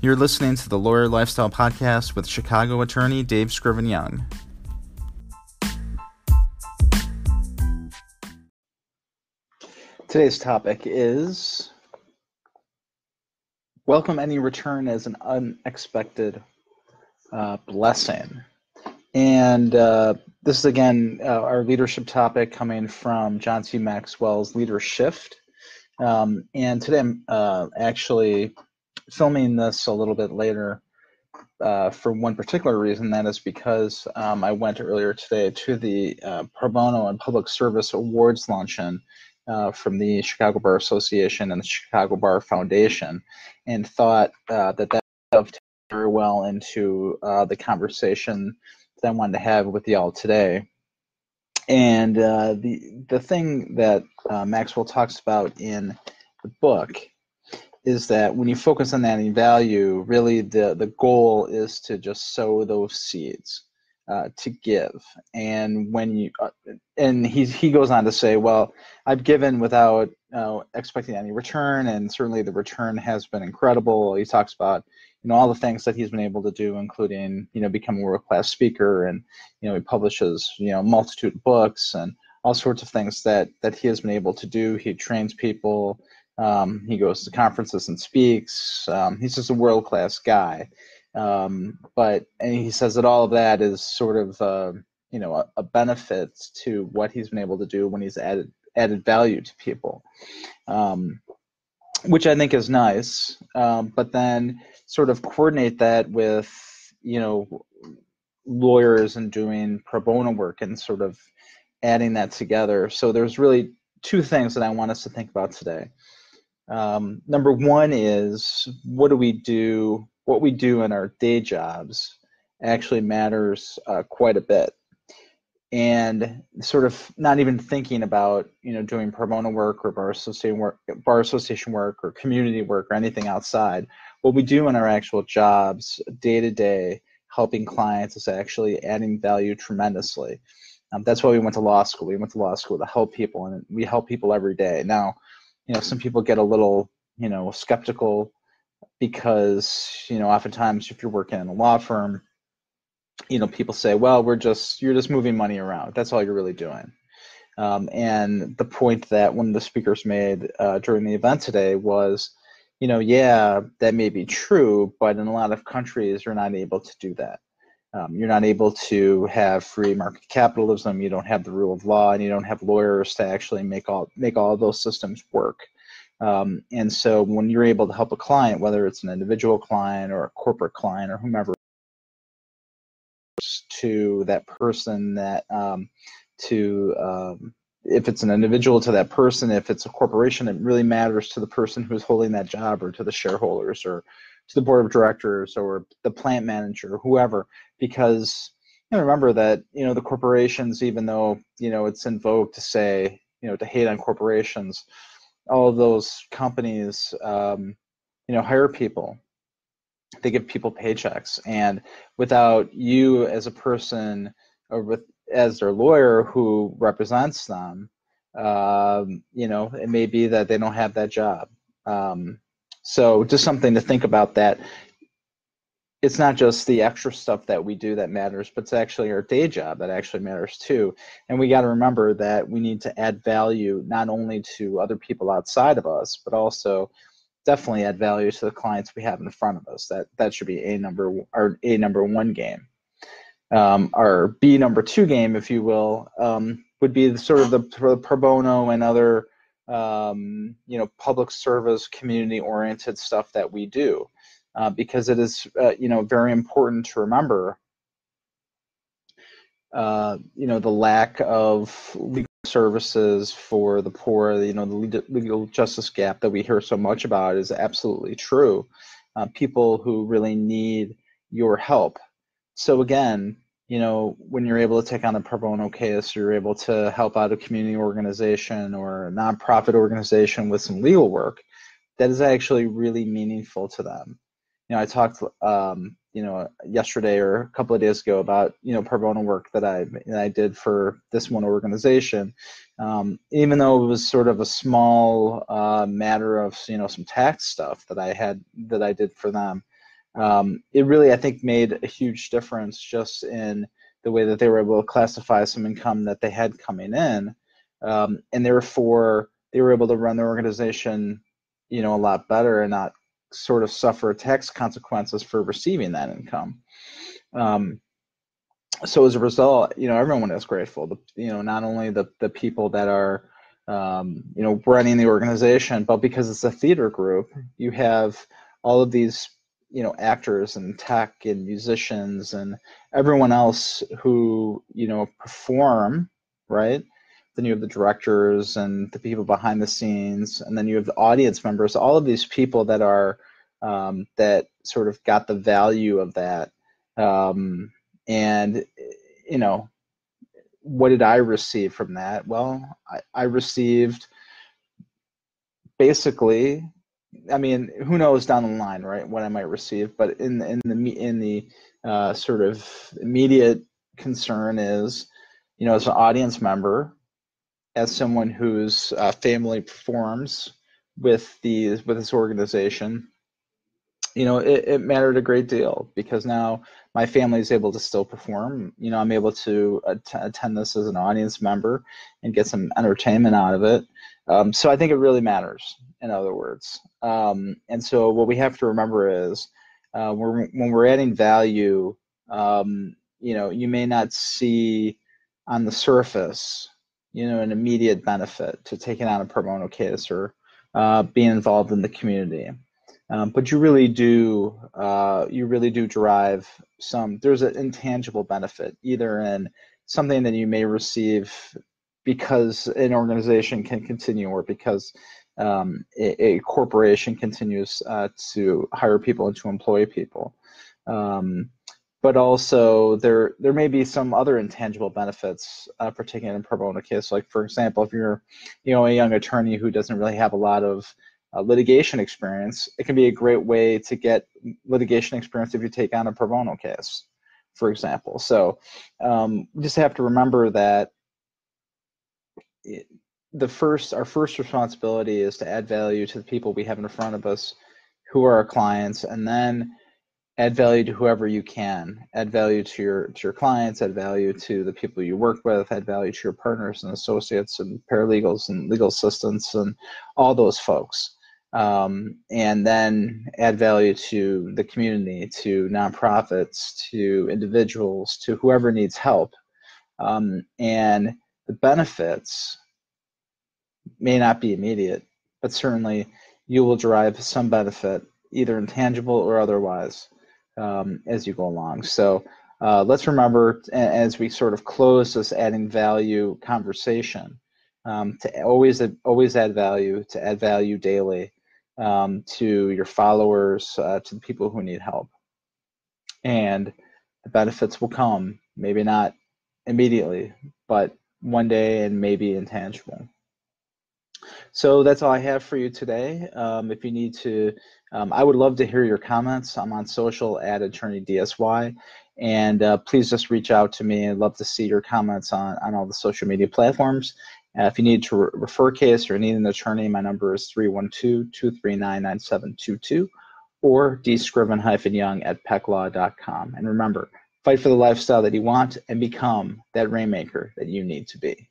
You're listening to the Lawyer Lifestyle Podcast with Chicago attorney Dave Scriven Young. Today's topic is welcome any return as an unexpected uh, blessing. And uh, this is again uh, our leadership topic coming from John C. Maxwell's Leader Shift. Um, and today I'm uh, actually filming this a little bit later uh, for one particular reason. That is because um, I went earlier today to the uh, Pro Bono and Public Service Awards luncheon uh, from the Chicago Bar Association and the Chicago Bar Foundation, and thought uh, that that dovetailed very well into uh, the conversation that I wanted to have with y'all today. And uh, the the thing that Maxwell talks about in the book is that when you focus on adding value, really the the goal is to just sow those seeds uh, to give. And when you uh, and he he goes on to say, well, I've given without expecting any return, and certainly the return has been incredible. He talks about you know all the things that he's been able to do, including you know becoming a world class speaker, and you know he publishes you know multitude of books and all sorts of things that that he has been able to do. He trains people. Um, he goes to conferences and speaks. Um, he's just a world class guy. Um, but and he says that all of that is sort of uh, you know a, a, benefit to what he's been able to do when he's added added value to people, um, which I think is nice. Um, but then sort of coordinate that with you know lawyers and doing pro bono work and sort of adding that together. So there's really two things that I want us to think about today. Um, number one is what do we do what we do in our day jobs actually matters uh, quite a bit. And sort of not even thinking about you know doing pro bono work or bar association work bar association work or community work or anything outside. What we do in our actual jobs day to day helping clients is actually adding value tremendously. Um, that's why we went to law school. We went to law school to help people and we help people every day. Now you know some people get a little you know skeptical because you know oftentimes if you're working in a law firm you know people say well we're just you're just moving money around. That's all you're really doing. Um, and the point that one of the speakers made uh, during the event today was you know yeah that may be true but in a lot of countries you're not able to do that um, you're not able to have free market capitalism you don't have the rule of law and you don't have lawyers to actually make all make all those systems work. Um, and so when you're able to help a client, whether it's an individual client or a corporate client or whomever, to that person that um, to um, if it's an individual to that person, if it's a corporation, it really matters to the person who's holding that job or to the shareholders or to the board of directors or the plant manager whoever, because you know, remember that you know the corporations, even though you know it's in vogue to say you know to hate on corporations, all of those companies, um, you know, hire people. They give people paychecks, and without you as a person or with as their lawyer who represents them, um, you know, it may be that they don't have that job. Um, so just something to think about that it's not just the extra stuff that we do that matters, but it's actually our day job that actually matters too. And we got to remember that we need to add value not only to other people outside of us, but also definitely add value to the clients we have in front of us. That that should be a number our a number one game. Um, our B number two game, if you will, um, would be the, sort of the pro bono and other um, you know public service community oriented stuff that we do uh, because it is uh, you know very important to remember uh, you know the lack of legal services for the poor you know the legal justice gap that we hear so much about is absolutely true uh, people who really need your help. So again you know when you're able to take on a pro bono case or you're able to help out a community organization or a nonprofit organization with some legal work that is actually really meaningful to them you know, I talked, um, you know, yesterday or a couple of days ago about, you know, pro bono work that I that I did for this one organization. Um, even though it was sort of a small uh, matter of, you know, some tax stuff that I had that I did for them, um, it really, I think, made a huge difference just in the way that they were able to classify some income that they had coming in, um, and therefore they were able to run their organization, you know, a lot better and not sort of suffer tax consequences for receiving that income. Um, so as a result, you know, everyone is grateful. The, you know, not only the the people that are, um, you know, running the organization, but because it's a theater group, you have all of these, you know, actors and tech and musicians and everyone else who, you know, perform, right? Then you have the directors and the people behind the scenes, and then you have the audience members. All of these people that are um, that sort of got the value of that. Um, and you know what did i receive from that well i, I received basically i mean who knows down the line right what i might receive but in in the in the uh, sort of immediate concern is you know as an audience member as someone whose uh, family performs with these with this organization you know, it, it mattered a great deal because now my family is able to still perform. You know, I'm able to att- attend this as an audience member and get some entertainment out of it. Um, so I think it really matters, in other words. Um, and so what we have to remember is uh, we're, when we're adding value, um, you know, you may not see on the surface, you know, an immediate benefit to taking on a bono case or uh, being involved in the community. Um, but you really do uh, you really do derive some there's an intangible benefit either in something that you may receive because an organization can continue or because um, a, a, corporation continues uh, to hire people and to employ people um, but also there there may be some other intangible benefits uh, taking a pro bono case like for example if you're you know a young attorney who doesn't really have a lot of uh, litigation experience, it can be a great way to get litigation experience if you take on a pro bono case, for example. So um, just have to remember that it, the first, our first responsibility is to add value to the people we have in front of us who are our clients, and then add value to whoever you can. Add value to your to your clients. Add value to the people you work with. Add value to your partners and associates and paralegals and legal assistants and all those folks um, and then add value to the community, to nonprofits, to individuals, to whoever needs help. Um, and the benefits may not be immediate, but certainly you will derive some benefit, either intangible or otherwise, um, as you go along. So uh, let's remember as we sort of close this adding value conversation um, to always always add value, to add value daily, um, to your followers, uh, to the people who need help. And the benefits will come, maybe not immediately, but one day and maybe intangible. So that's all I have for you today. Um, if you need to, um, I would love to hear your comments. I'm on social at attorney DSY, and uh, please just reach out to me. I'd love to see your comments on, on all the social media platforms. Uh, if you need to re refer a case or need an attorney, my number is 312-239-9722 or dscriven-young at pecklaw.com. And remember, fight for the lifestyle that you want and become that rainmaker that you need to be.